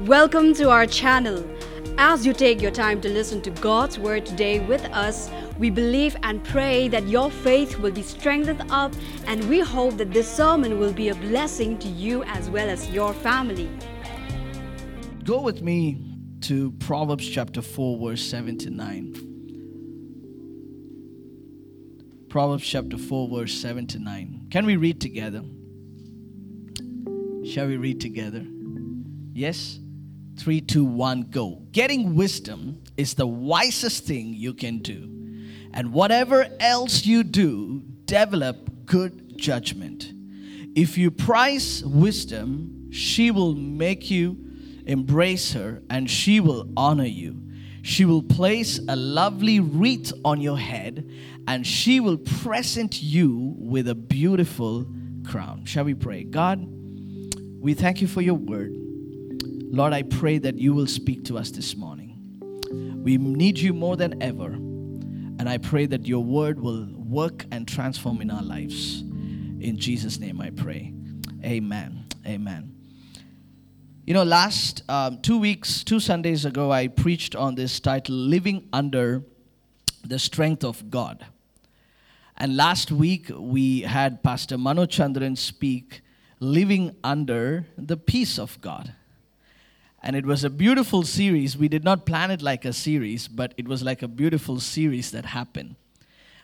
Welcome to our channel. As you take your time to listen to God's word today with us, we believe and pray that your faith will be strengthened up, and we hope that this sermon will be a blessing to you as well as your family. Go with me to Proverbs chapter 4, verse 7 to 9. Proverbs chapter 4, verse 7 to 9. Can we read together? Shall we read together? Yes? Three, two, one, go. Getting wisdom is the wisest thing you can do. And whatever else you do, develop good judgment. If you prize wisdom, she will make you embrace her and she will honor you. She will place a lovely wreath on your head and she will present you with a beautiful crown. Shall we pray? God, we thank you for your word. Lord, I pray that you will speak to us this morning. We need you more than ever. And I pray that your word will work and transform in our lives. In Jesus' name I pray. Amen. Amen. You know, last um, two weeks, two Sundays ago, I preached on this title, Living Under the Strength of God. And last week, we had Pastor Mano Chandran speak, Living Under the Peace of God. And it was a beautiful series. We did not plan it like a series, but it was like a beautiful series that happened.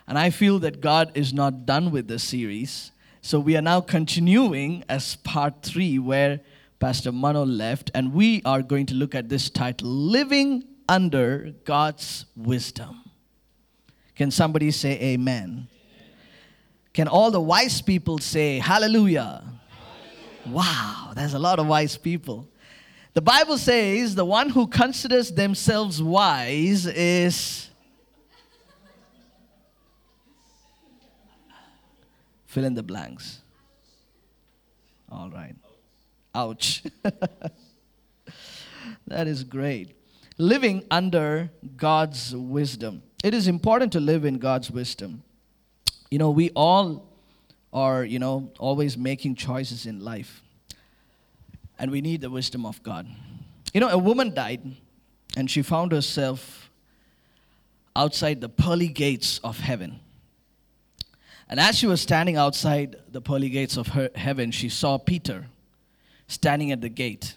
And I feel that God is not done with the series. So we are now continuing as part three, where Pastor Mano left, and we are going to look at this title Living Under God's Wisdom. Can somebody say amen? amen. Can all the wise people say hallelujah? hallelujah? Wow, there's a lot of wise people. The Bible says the one who considers themselves wise is. Fill in the blanks. All right. Ouch. that is great. Living under God's wisdom. It is important to live in God's wisdom. You know, we all are, you know, always making choices in life and we need the wisdom of God. You know, a woman died and she found herself outside the pearly gates of heaven. And as she was standing outside the pearly gates of her heaven, she saw Peter standing at the gate.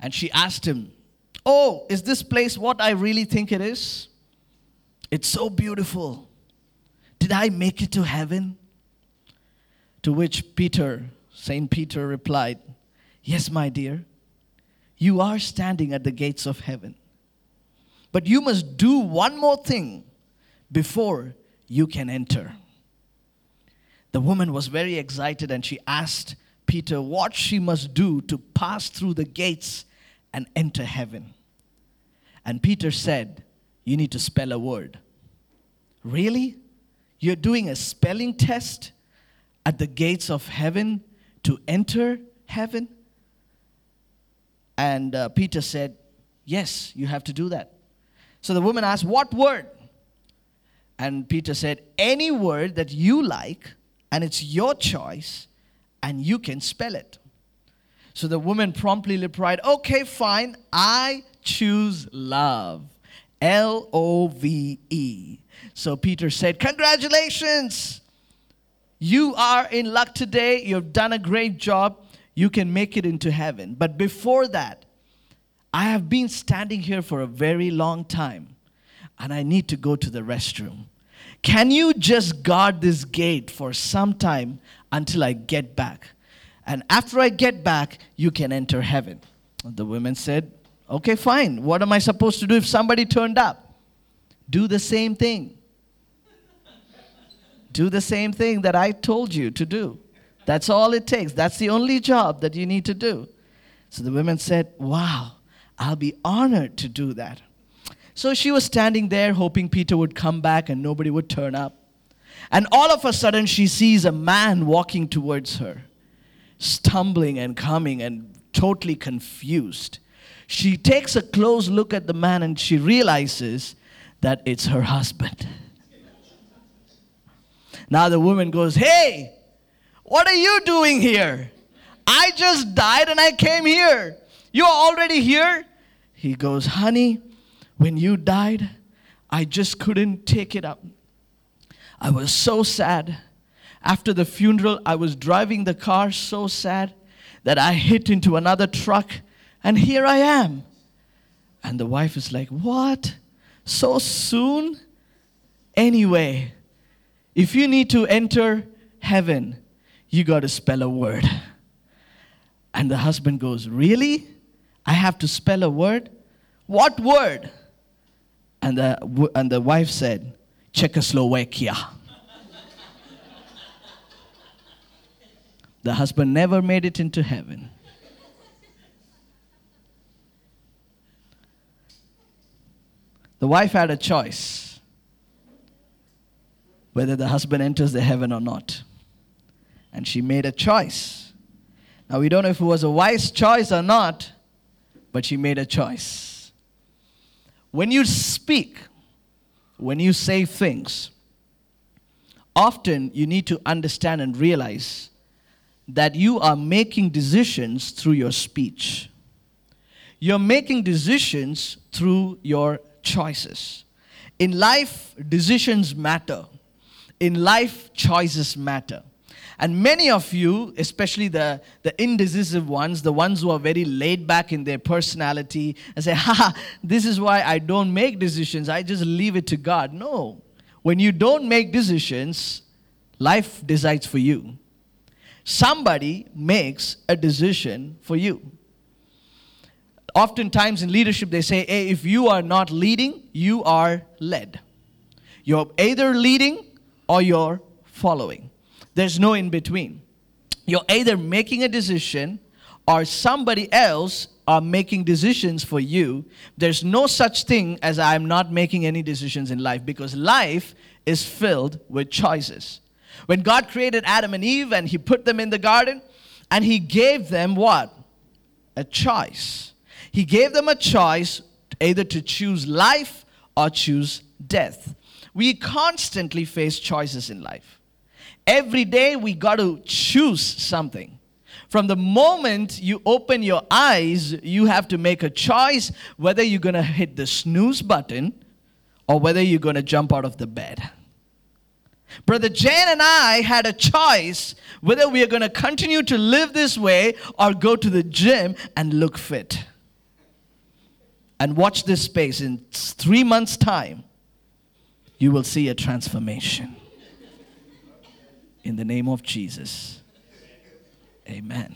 And she asked him, Oh, is this place what I really think it is? It's so beautiful. Did I make it to heaven? To which Peter, Saint Peter, replied, Yes, my dear, you are standing at the gates of heaven. But you must do one more thing before you can enter. The woman was very excited and she asked Peter what she must do to pass through the gates and enter heaven. And Peter said, You need to spell a word. Really? You're doing a spelling test at the gates of heaven to enter heaven? And uh, Peter said, Yes, you have to do that. So the woman asked, What word? And Peter said, Any word that you like, and it's your choice, and you can spell it. So the woman promptly replied, Okay, fine, I choose love. L O V E. So Peter said, Congratulations! You are in luck today. You've done a great job you can make it into heaven. But before that, I have been standing here for a very long time and I need to go to the restroom. Can you just guard this gate for some time until I get back? And after I get back, you can enter heaven. The women said, Okay, fine. What am I supposed to do if somebody turned up? Do the same thing. do the same thing that I told you to do. That's all it takes. That's the only job that you need to do. So the women said, Wow, I'll be honored to do that. So she was standing there hoping Peter would come back and nobody would turn up. And all of a sudden, she sees a man walking towards her, stumbling and coming and totally confused. She takes a close look at the man and she realizes that it's her husband. Now the woman goes, Hey, what are you doing here? I just died and I came here. You're already here? He goes, Honey, when you died, I just couldn't take it up. I was so sad. After the funeral, I was driving the car so sad that I hit into another truck, and here I am. And the wife is like, What? So soon? Anyway, if you need to enter heaven, you got to spell a word. And the husband goes, Really? I have to spell a word? What word? And the, and the wife said, Czechoslovakia. the husband never made it into heaven. The wife had a choice whether the husband enters the heaven or not. And she made a choice. Now, we don't know if it was a wise choice or not, but she made a choice. When you speak, when you say things, often you need to understand and realize that you are making decisions through your speech. You're making decisions through your choices. In life, decisions matter. In life, choices matter. And many of you, especially the, the indecisive ones, the ones who are very laid back in their personality, and say, ha, this is why I don't make decisions, I just leave it to God. No. When you don't make decisions, life decides for you. Somebody makes a decision for you. Oftentimes in leadership, they say, hey, if you are not leading, you are led. You're either leading or you're following. There's no in between. You're either making a decision or somebody else are making decisions for you. There's no such thing as I'm not making any decisions in life because life is filled with choices. When God created Adam and Eve and He put them in the garden, and He gave them what? A choice. He gave them a choice either to choose life or choose death. We constantly face choices in life. Every day we got to choose something. From the moment you open your eyes, you have to make a choice whether you're going to hit the snooze button or whether you're going to jump out of the bed. Brother Jan and I had a choice whether we are going to continue to live this way or go to the gym and look fit. And watch this space. In three months' time, you will see a transformation in the name of Jesus. Amen.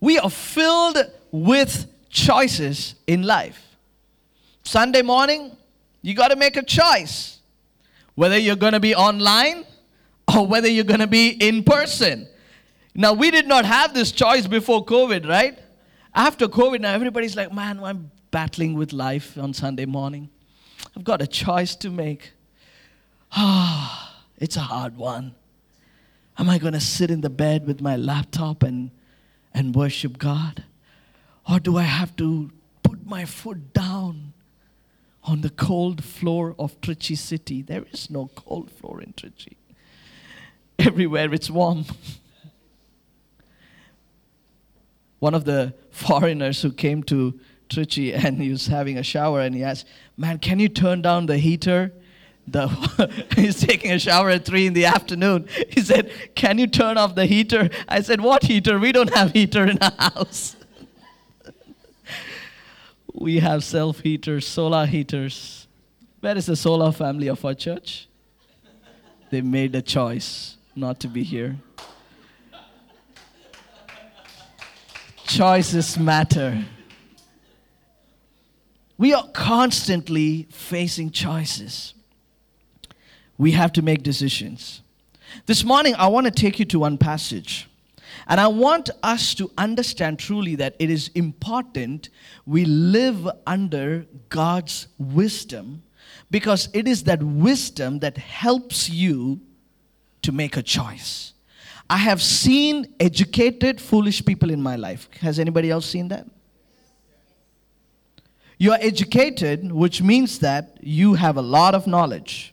We are filled with choices in life. Sunday morning, you got to make a choice whether you're going to be online or whether you're going to be in person. Now, we did not have this choice before COVID, right? After COVID, now everybody's like, man, I'm battling with life on Sunday morning. I've got a choice to make. Ah. It's a hard one. Am I going to sit in the bed with my laptop and, and worship God? Or do I have to put my foot down on the cold floor of Trichy City? There is no cold floor in Trichy. Everywhere it's warm. One of the foreigners who came to Trichy and he was having a shower and he asked, Man, can you turn down the heater? The he's taking a shower at three in the afternoon. He said, "Can you turn off the heater?" I said, "What heater? We don't have heater in our house. we have self heaters, solar heaters. Where is the solar family of our church? They made a choice not to be here. Choices matter. We are constantly facing choices we have to make decisions. This morning, I want to take you to one passage. And I want us to understand truly that it is important we live under God's wisdom because it is that wisdom that helps you to make a choice. I have seen educated, foolish people in my life. Has anybody else seen that? You are educated, which means that you have a lot of knowledge.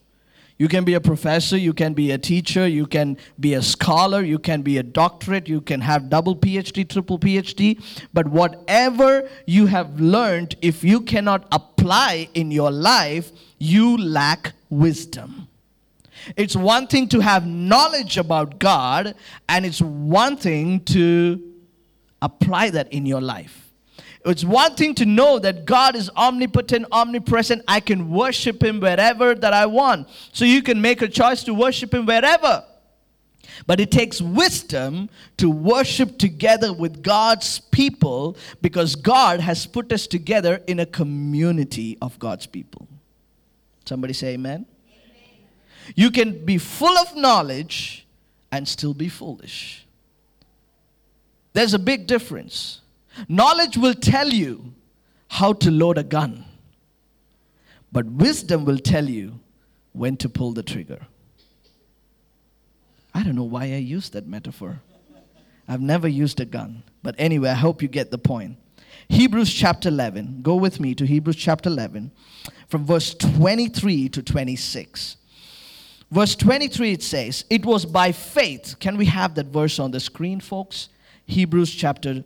You can be a professor, you can be a teacher, you can be a scholar, you can be a doctorate, you can have double PhD, triple PhD. But whatever you have learned, if you cannot apply in your life, you lack wisdom. It's one thing to have knowledge about God, and it's one thing to apply that in your life. It's one thing to know that God is omnipotent, omnipresent. I can worship Him wherever that I want. So you can make a choice to worship Him wherever. But it takes wisdom to worship together with God's people because God has put us together in a community of God's people. Somebody say amen. amen. You can be full of knowledge and still be foolish. There's a big difference. Knowledge will tell you how to load a gun, but wisdom will tell you when to pull the trigger. I don't know why I used that metaphor. I've never used a gun. But anyway, I hope you get the point. Hebrews chapter 11. Go with me to Hebrews chapter 11 from verse 23 to 26. Verse 23 it says, It was by faith. Can we have that verse on the screen, folks? Hebrews chapter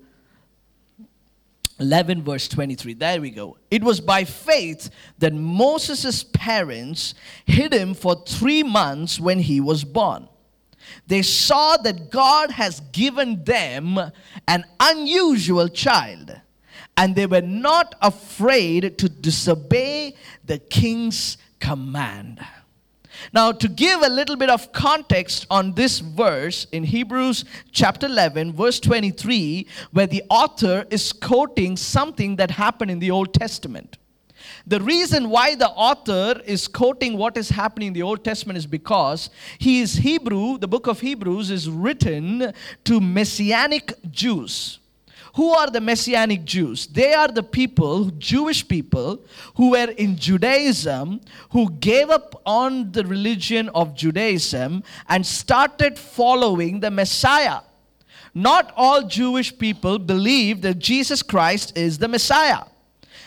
11 verse 23 there we go. It was by faith that moses' parents hid him for three months when he was born. They saw that god has given them an unusual child and they were not afraid to disobey the king's command now, to give a little bit of context on this verse in Hebrews chapter 11, verse 23, where the author is quoting something that happened in the Old Testament. The reason why the author is quoting what is happening in the Old Testament is because he is Hebrew, the book of Hebrews is written to Messianic Jews. Who are the Messianic Jews? They are the people, Jewish people, who were in Judaism, who gave up on the religion of Judaism and started following the Messiah. Not all Jewish people believe that Jesus Christ is the Messiah.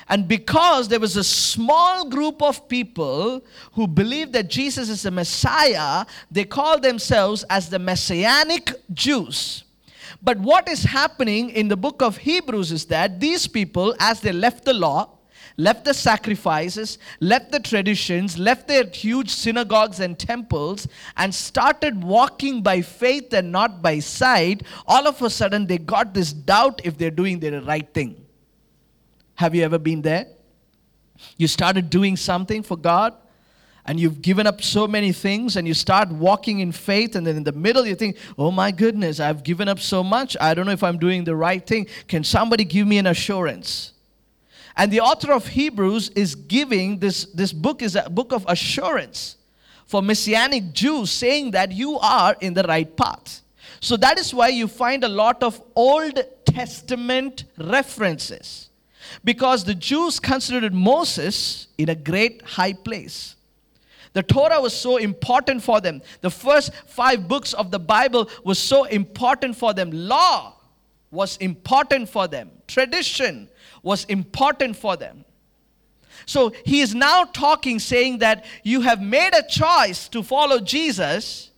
And because there was a small group of people who believed that Jesus is the Messiah, they call themselves as the Messianic Jews. But what is happening in the book of Hebrews is that these people, as they left the law, left the sacrifices, left the traditions, left their huge synagogues and temples, and started walking by faith and not by sight, all of a sudden they got this doubt if they're doing the right thing. Have you ever been there? You started doing something for God, and you've given up so many things and you start walking in faith and then in the middle you think oh my goodness i've given up so much. I don't know if i'm doing the right thing. Can somebody give me an assurance? And the author of hebrews is giving this this book is a book of assurance for messianic jews saying that you are in the right path. So that is why you find a lot of old testament references. Because the jews considered moses in a great high place the Torah was so important for them. The first five books of the Bible was so important for them. Law was important for them. Tradition was important for them. So he is now talking, saying that you have made a choice to follow Jesus,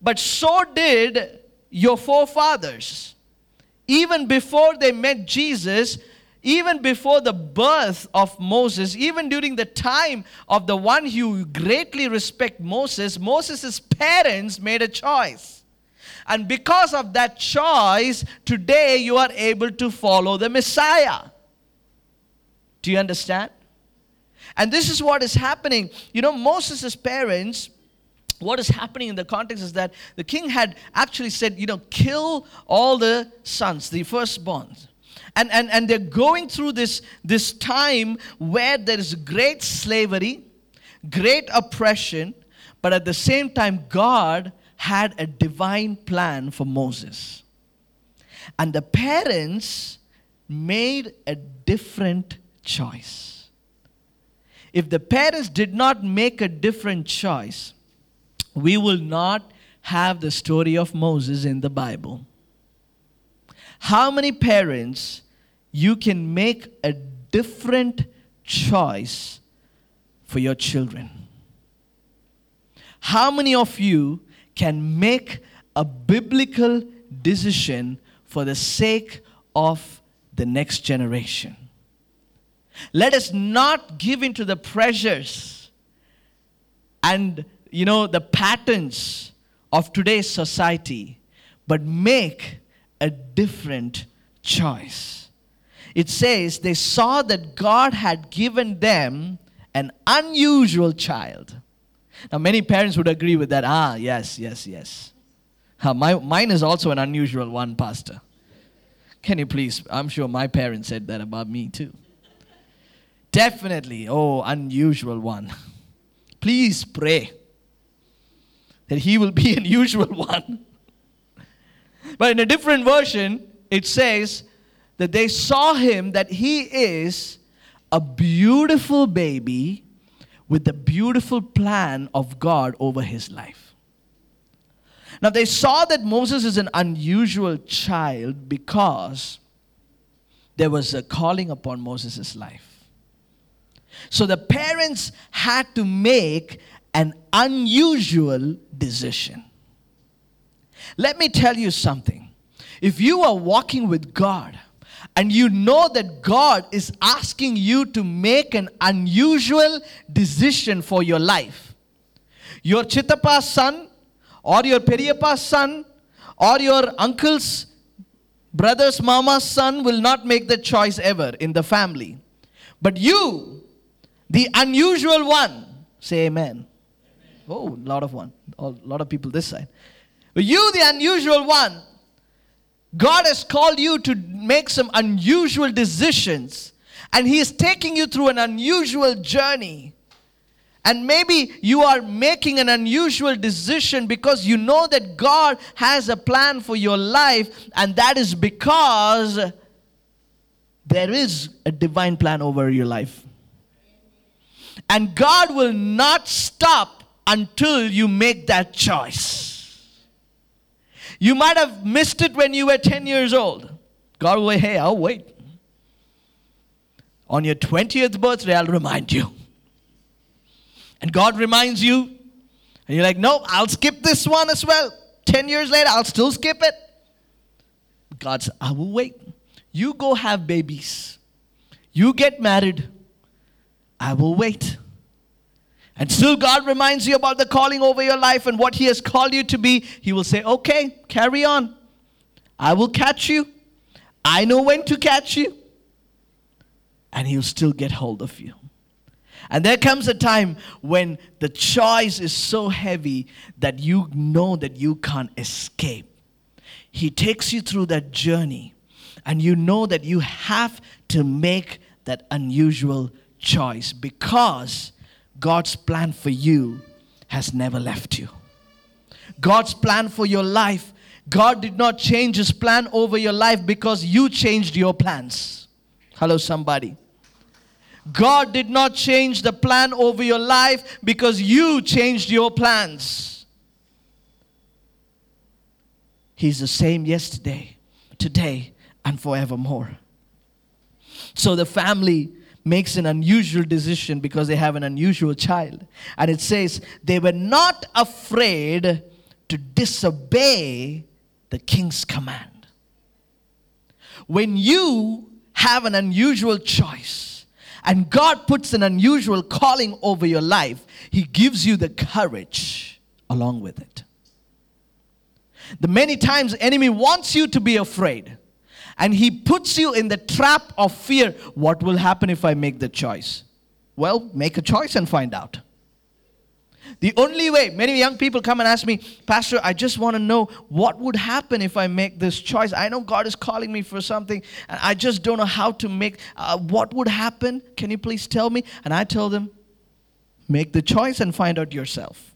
but so did your forefathers. Even before they met Jesus, even before the birth of Moses, even during the time of the one who greatly respect Moses, Moses' parents made a choice. And because of that choice, today you are able to follow the Messiah. Do you understand? And this is what is happening. You know, Moses' parents, what is happening in the context is that the king had actually said, you know, kill all the sons, the firstborns and, and, and they're going through this, this time where there is great slavery, great oppression, but at the same time, God had a divine plan for Moses. And the parents made a different choice. If the parents did not make a different choice, we will not have the story of Moses in the Bible. How many parents you can make a different choice for your children. how many of you can make a biblical decision for the sake of the next generation? Let us not give into the pressures and you know the patterns of today's society, but make a different choice. It says they saw that God had given them an unusual child. Now, many parents would agree with that. Ah, yes, yes, yes. Uh, my, mine is also an unusual one, Pastor. Can you please? I'm sure my parents said that about me too. Definitely, oh, unusual one. Please pray that he will be an usual one. But in a different version, it says that they saw him that he is a beautiful baby with the beautiful plan of God over his life. Now, they saw that Moses is an unusual child because there was a calling upon Moses' life. So the parents had to make an unusual decision. Let me tell you something. If you are walking with God and you know that God is asking you to make an unusual decision for your life, your chitapa's son or your periyapa's son or your uncle's brother's mama's son will not make the choice ever in the family. But you, the unusual one, say amen. Oh, a lot of one, a lot of people this side. You, the unusual one, God has called you to make some unusual decisions, and He is taking you through an unusual journey. And maybe you are making an unusual decision because you know that God has a plan for your life, and that is because there is a divine plan over your life. And God will not stop until you make that choice. You might have missed it when you were 10 years old. God will, hey, I'll wait. On your 20th birthday, I'll remind you. And God reminds you, and you're like, no, I'll skip this one as well. 10 years later, I'll still skip it. God says, I will wait. You go have babies. You get married. I will wait. And still, God reminds you about the calling over your life and what He has called you to be. He will say, Okay, carry on. I will catch you. I know when to catch you. And He'll still get hold of you. And there comes a time when the choice is so heavy that you know that you can't escape. He takes you through that journey, and you know that you have to make that unusual choice because God's plan for you has never left you. God's plan for your life, God did not change His plan over your life because you changed your plans. Hello, somebody. God did not change the plan over your life because you changed your plans. He's the same yesterday, today, and forevermore. So the family makes an unusual decision because they have an unusual child. And it says, they were not afraid to disobey the king's command. When you have an unusual choice and God puts an unusual calling over your life, He gives you the courage along with it. The many times enemy wants you to be afraid and he puts you in the trap of fear. What will happen if I make the choice? Well, make a choice and find out. The only way, many young people come and ask me, Pastor, I just want to know what would happen if I make this choice. I know God is calling me for something, and I just don't know how to make, uh, what would happen? Can you please tell me? And I tell them, make the choice and find out yourself.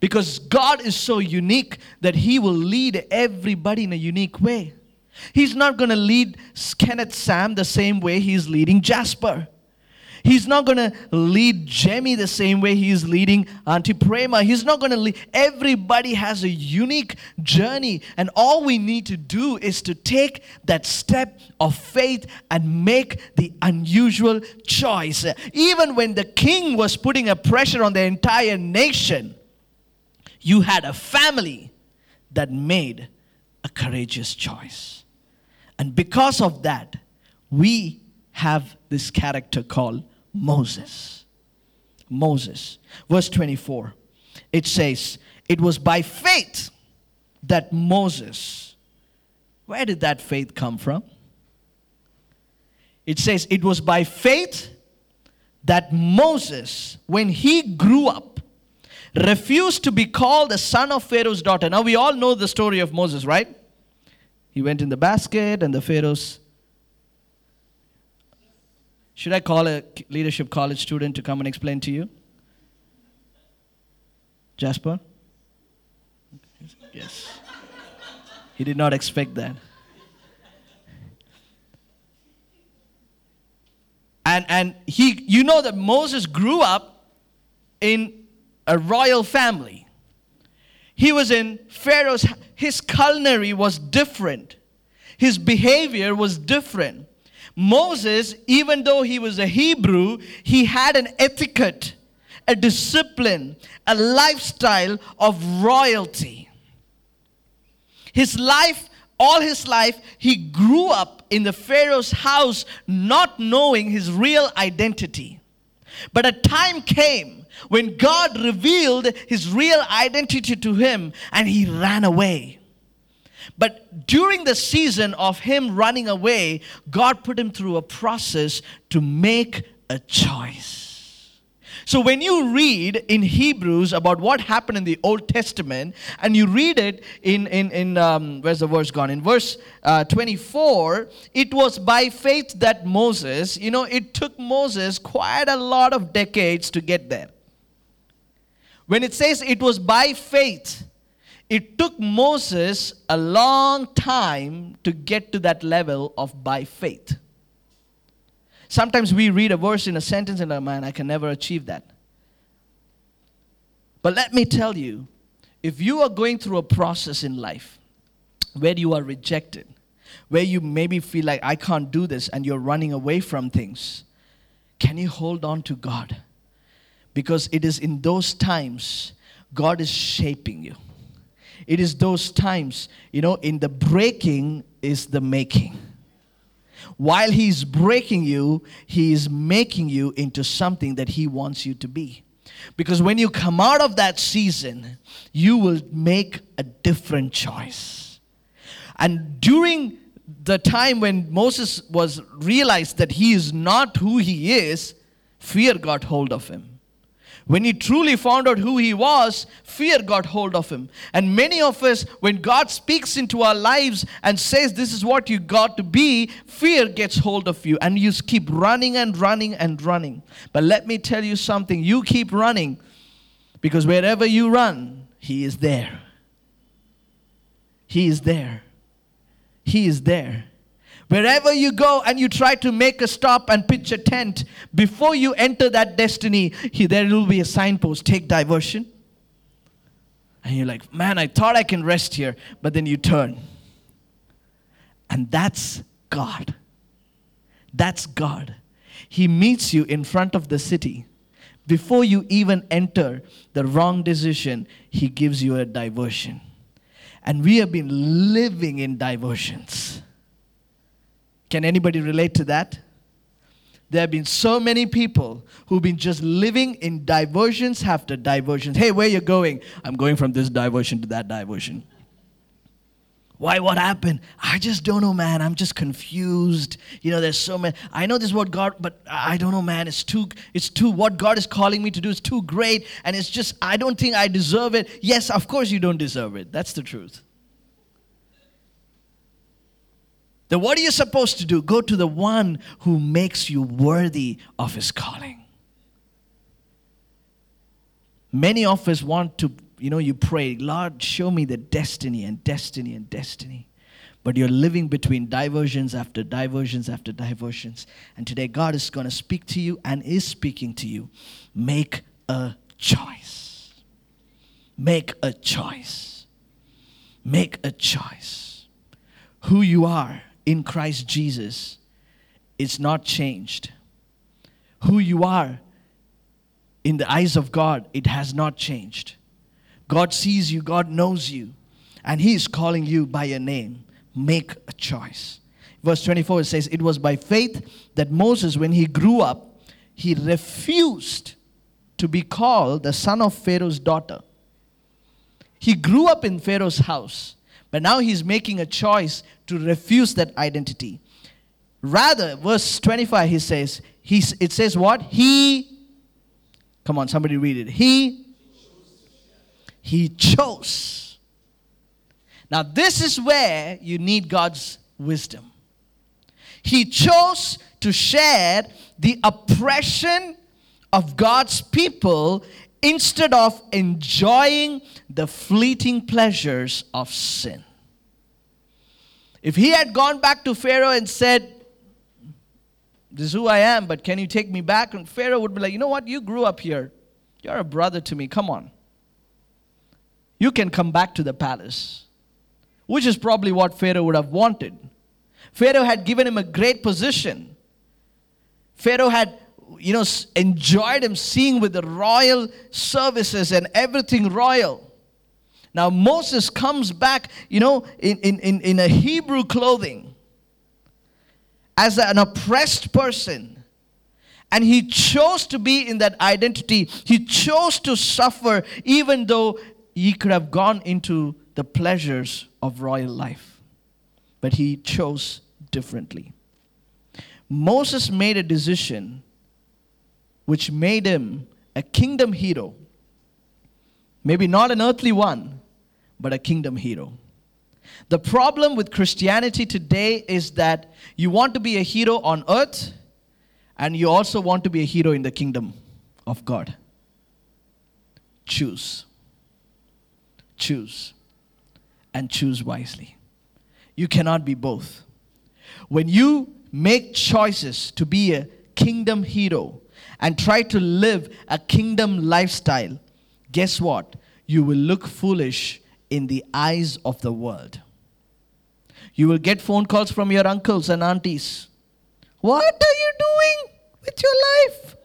Because God is so unique that He will lead everybody in a unique way. He's not going to lead Kenneth Sam the same way he's leading Jasper. He's not going to lead Jemmy the same way he's leading Auntie Prema. He's not going to lead. Everybody has a unique journey. And all we need to do is to take that step of faith and make the unusual choice. Even when the king was putting a pressure on the entire nation, you had a family that made a courageous choice. And because of that, we have this character called Moses. Moses. Verse 24. It says, It was by faith that Moses, where did that faith come from? It says, It was by faith that Moses, when he grew up, refused to be called the son of Pharaoh's daughter. Now, we all know the story of Moses, right? He went in the basket, and the Pharaoh's should I call a leadership college student to come and explain to you? Jasper? Yes. He did not expect that. And, and he, you know that Moses grew up in a royal family. He was in Pharaoh's, his culinary was different. His behavior was different. Moses, even though he was a Hebrew, he had an etiquette, a discipline, a lifestyle of royalty. His life, all his life, he grew up in the Pharaoh's house not knowing his real identity. But a time came when God revealed his real identity to him and he ran away. But during the season of him running away, God put him through a process to make a choice. So when you read in Hebrews about what happened in the Old Testament, and you read it in, in, in um, where's the verse gone? In verse uh, 24, it was by faith that Moses, you know, it took Moses quite a lot of decades to get there. When it says it was by faith, it took Moses a long time to get to that level of by faith. Sometimes we read a verse in a sentence and, oh man, I can never achieve that. But let me tell you, if you are going through a process in life where you are rejected, where you maybe feel like I can't do this and you're running away from things, can you hold on to God? Because it is in those times God is shaping you. It is those times, you know, in the breaking is the making. While He's breaking you, He is making you into something that He wants you to be. Because when you come out of that season, you will make a different choice. And during the time when Moses was realized that he is not who he is, fear got hold of him. When he truly found out who he was, fear got hold of him. And many of us, when God speaks into our lives and says, This is what you got to be, fear gets hold of you. And you keep running and running and running. But let me tell you something you keep running because wherever you run, he is there. He is there. He is there. Wherever you go and you try to make a stop and pitch a tent, before you enter that destiny, there will be a signpost take diversion. And you're like, man, I thought I can rest here, but then you turn. And that's God. That's God. He meets you in front of the city. Before you even enter the wrong decision, He gives you a diversion. And we have been living in diversions. Can anybody relate to that? There have been so many people who've been just living in diversions after diversions. Hey, where you going? I'm going from this diversion to that diversion. Why? What happened? I just don't know, man. I'm just confused. You know, there's so many. I know this is what God, but I don't know, man. It's too. It's too. What God is calling me to do is too great, and it's just. I don't think I deserve it. Yes, of course you don't deserve it. That's the truth. Then what are you supposed to do? Go to the one who makes you worthy of his calling. Many of us want to, you know, you pray, Lord, show me the destiny and destiny and destiny. but you're living between diversions after diversions after diversions. And today, God is going to speak to you and is speaking to you. Make a choice. Make a choice. Make a choice. Who you are in Christ Jesus is not changed. Who you are in the eyes of God, it has not changed. God sees you, God knows you, and He is calling you by your name. Make a choice. Verse 24 it says, It was by faith that Moses, when he grew up, he refused to be called the son of Pharaoh's daughter. He grew up in Pharaoh's house, but now he's making a choice to refuse that identity. Rather, verse 25, he says, he, it says what? He, come on, somebody read it. He, he chose. Now, this is where you need God's wisdom. He chose to share the oppression of God's people instead of enjoying the fleeting pleasures of sin. If he had gone back to Pharaoh and said, This is who I am, but can you take me back? And Pharaoh would be like, You know what? You grew up here. You're a brother to me. Come on. You can come back to the palace, which is probably what Pharaoh would have wanted. Pharaoh had given him a great position. Pharaoh had you know, enjoyed him seeing with the royal services and everything royal. Now Moses comes back, you know, in, in, in, in a Hebrew clothing as an oppressed person. And he chose to be in that identity. He chose to suffer even though he could have gone into the pleasures of royal life. But he chose differently. Moses made a decision which made him a kingdom hero. Maybe not an earthly one, but a kingdom hero. The problem with Christianity today is that you want to be a hero on earth and you also want to be a hero in the kingdom of God. Choose. Choose. And choose wisely. You cannot be both. When you make choices to be a kingdom hero, and try to live a kingdom lifestyle, guess what? You will look foolish in the eyes of the world. You will get phone calls from your uncles and aunties. What are you doing with your life?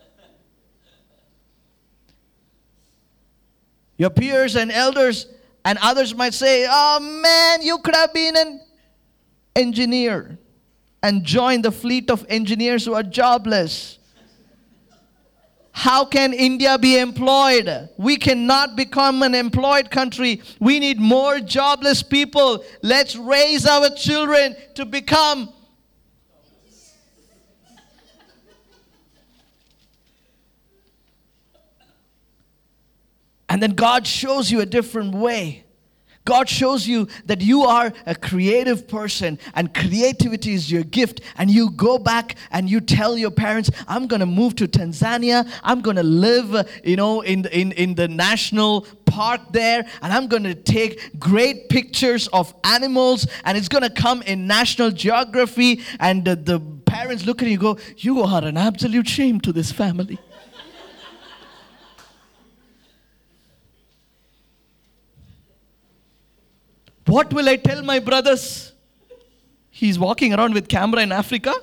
Your peers and elders and others might say, Oh man, you could have been an engineer and joined the fleet of engineers who are jobless. How can India be employed? We cannot become an employed country. We need more jobless people. Let's raise our children to become. And then God shows you a different way. God shows you that you are a creative person and creativity is your gift. And you go back and you tell your parents, I'm going to move to Tanzania. I'm going to live, you know, in, in, in the national park there. And I'm going to take great pictures of animals. And it's going to come in National Geography. And the, the parents look at you go, You are an absolute shame to this family. What will I tell my brothers? He's walking around with camera in Africa.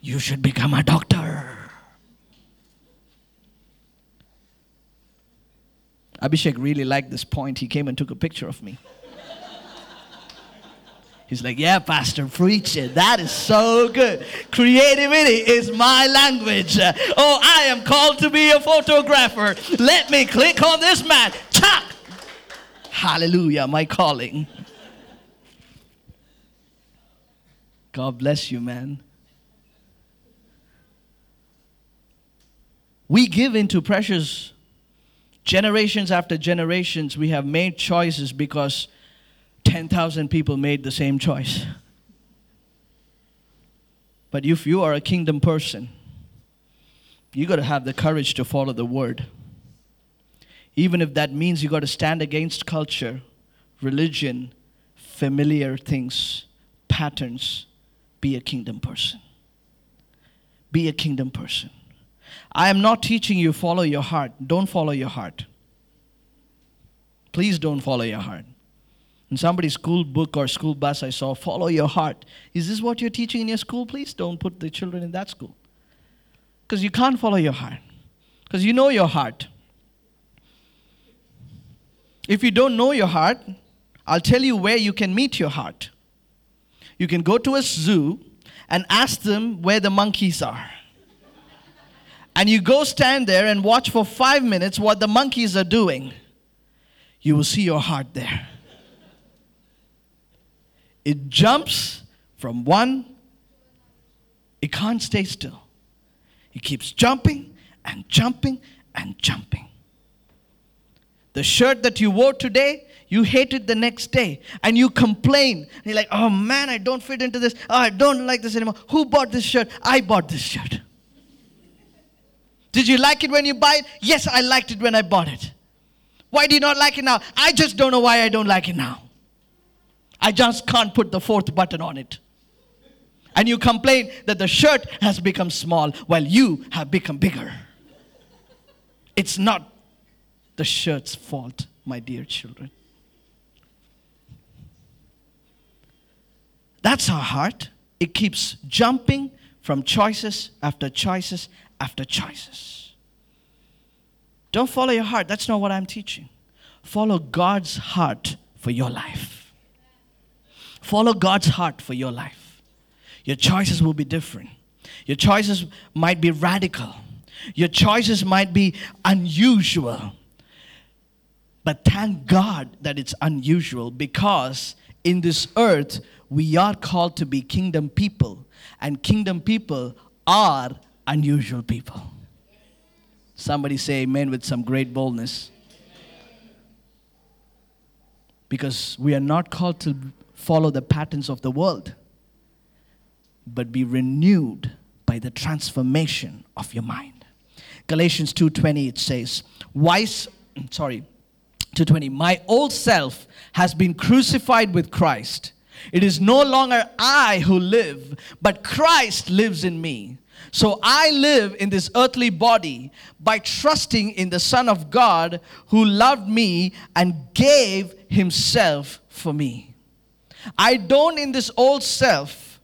You should become a doctor. Abhishek really liked this point. He came and took a picture of me. He's like, Yeah, Pastor, preach it. That is so good. Creativity is my language. Oh, I am called to be a photographer. Let me click on this man. Chuck! Hallelujah, my calling. God bless you, man. We give into pressures. Generations after generations, we have made choices because 10,000 people made the same choice. But if you are a kingdom person, you got to have the courage to follow the word even if that means you got to stand against culture, religion, familiar things, patterns. Be a kingdom person. Be a kingdom person. I am not teaching you follow your heart. Don't follow your heart. Please don't follow your heart. In somebody's school book or school bus, I saw, follow your heart. Is this what you're teaching in your school? Please don't put the children in that school. Because you can't follow your heart. Because you know your heart. If you don't know your heart, I'll tell you where you can meet your heart. You can go to a zoo and ask them where the monkeys are. And you go stand there and watch for five minutes what the monkeys are doing. You will see your heart there. It jumps from one, it can't stay still. It keeps jumping and jumping and jumping. The shirt that you wore today, you hate it the next day and you complain. And you're like, oh man, I don't fit into this. Oh, I don't like this anymore. Who bought this shirt? I bought this shirt. Did you like it when you buy it? Yes, I liked it when I bought it. Why do you not like it now? I just don't know why I don't like it now. I just can't put the fourth button on it. And you complain that the shirt has become small while you have become bigger. It's not the shirt's fault, my dear children. That's our heart. It keeps jumping from choices after choices after choices. Don't follow your heart. That's not what I'm teaching. Follow God's heart for your life. Follow God's heart for your life. Your choices will be different. Your choices might be radical. Your choices might be unusual. But thank God that it's unusual because in this earth, we are called to be kingdom people, and kingdom people are unusual people. Somebody say amen with some great boldness. Because we are not called to follow the patterns of the world, but be renewed by the transformation of your mind. Galatians 2:20 it says, "Wise sorry, 2:20, my old self has been crucified with Christ. It is no longer I who live, but Christ lives in me. So I live in this earthly body by trusting in the Son of God who loved me and gave himself for me. I don't in this old self,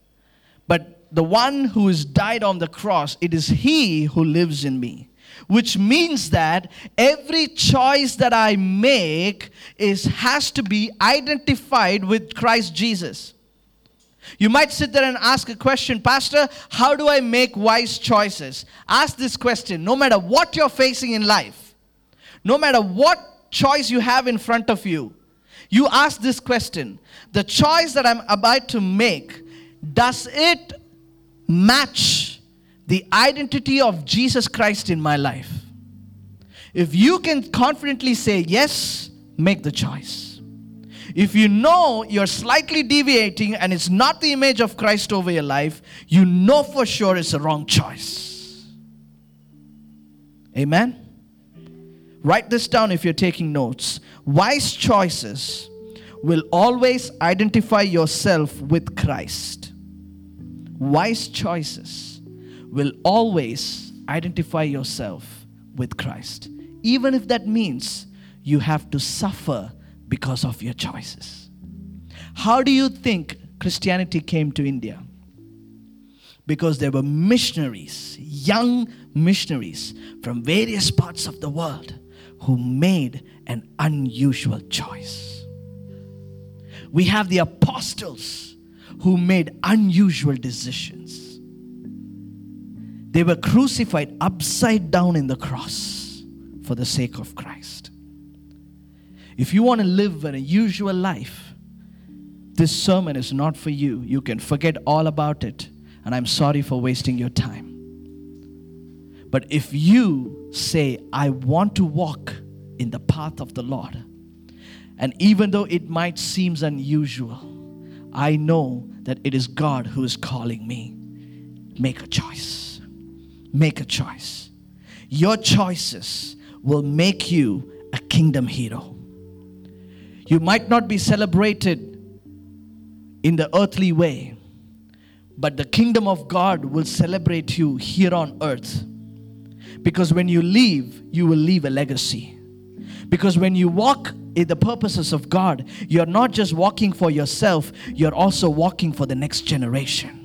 but the one who has died on the cross, it is he who lives in me which means that every choice that I make is has to be identified with Christ Jesus. You might sit there and ask a question, Pastor, how do I make wise choices? Ask this question no matter what you're facing in life, no matter what choice you have in front of you, you ask this question The choice that I'm about to make, does it match the identity of Jesus Christ in my life. If you can confidently say yes, make the choice. If you know you're slightly deviating and it's not the image of Christ over your life, you know for sure it's a wrong choice. Amen? Write this down if you're taking notes. Wise choices will always identify yourself with Christ. Wise choices will always identify yourself with Christ, even if that means you have to suffer because of your choices. How do you think Christianity came to India? Because there were missionaries, young missionaries from various parts of the world who made an unusual choice. We have the apostles who made unusual decisions they were crucified upside down in the cross for the sake of Christ. If you want to live an unusual life, this sermon is not for you. You can forget all about it, and I'm sorry for wasting your time. But if you say, I want to walk in the path of the Lord, and even though it might seem unusual, I know that it is God who is calling me. Make a choice make a choice. Your choices will make you a kingdom hero. You might not be celebrated in the earthly way, but the kingdom of God will celebrate you here on earth. Because when you leave, you will leave a legacy. Because when you walk in the purposes of God, you're not just walking for yourself, you're also walking for the next generation.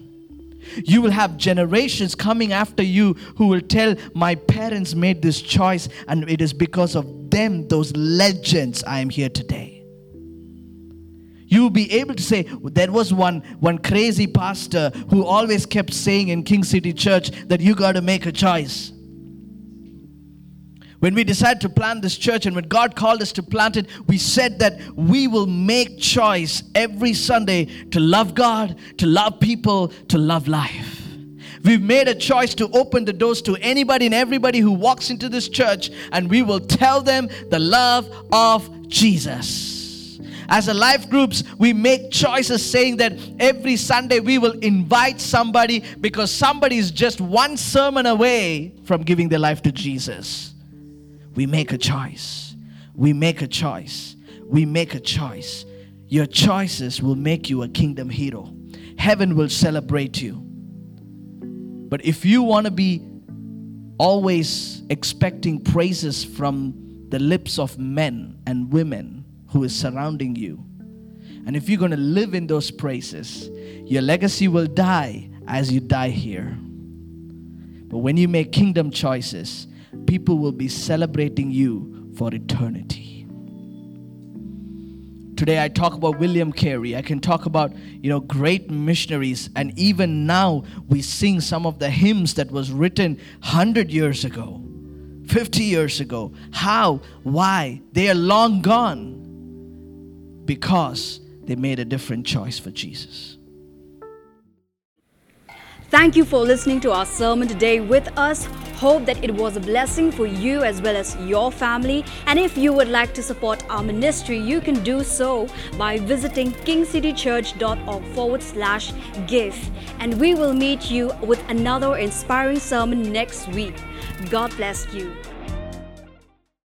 You will have generations coming after you who will tell, My parents made this choice, and it is because of them, those legends, I am here today. You will be able to say, There was one, one crazy pastor who always kept saying in King City Church that you got to make a choice. When we decided to plant this church and when God called us to plant it, we said that we will make choice every Sunday to love God, to love people, to love life. We've made a choice to open the doors to anybody and everybody who walks into this church, and we will tell them the love of Jesus. As a life groups, we make choices saying that every Sunday we will invite somebody because somebody is just one sermon away from giving their life to Jesus. We make a choice. We make a choice. We make a choice. Your choices will make you a kingdom hero. Heaven will celebrate you. But if you want to be always expecting praises from the lips of men and women who is surrounding you, and if you're going to live in those praises, your legacy will die as you die here. But when you make kingdom choices, people will be celebrating you for eternity. Today I talk about William Carey. I can talk about, you know, great missionaries and even now we sing some of the hymns that was written 100 years ago, 50 years ago. How? Why? They are long gone because they made a different choice for Jesus. Thank you for listening to our sermon today with us. Hope that it was a blessing for you as well as your family. And if you would like to support our ministry, you can do so by visiting kingcitychurch.org forward slash give. And we will meet you with another inspiring sermon next week. God bless you.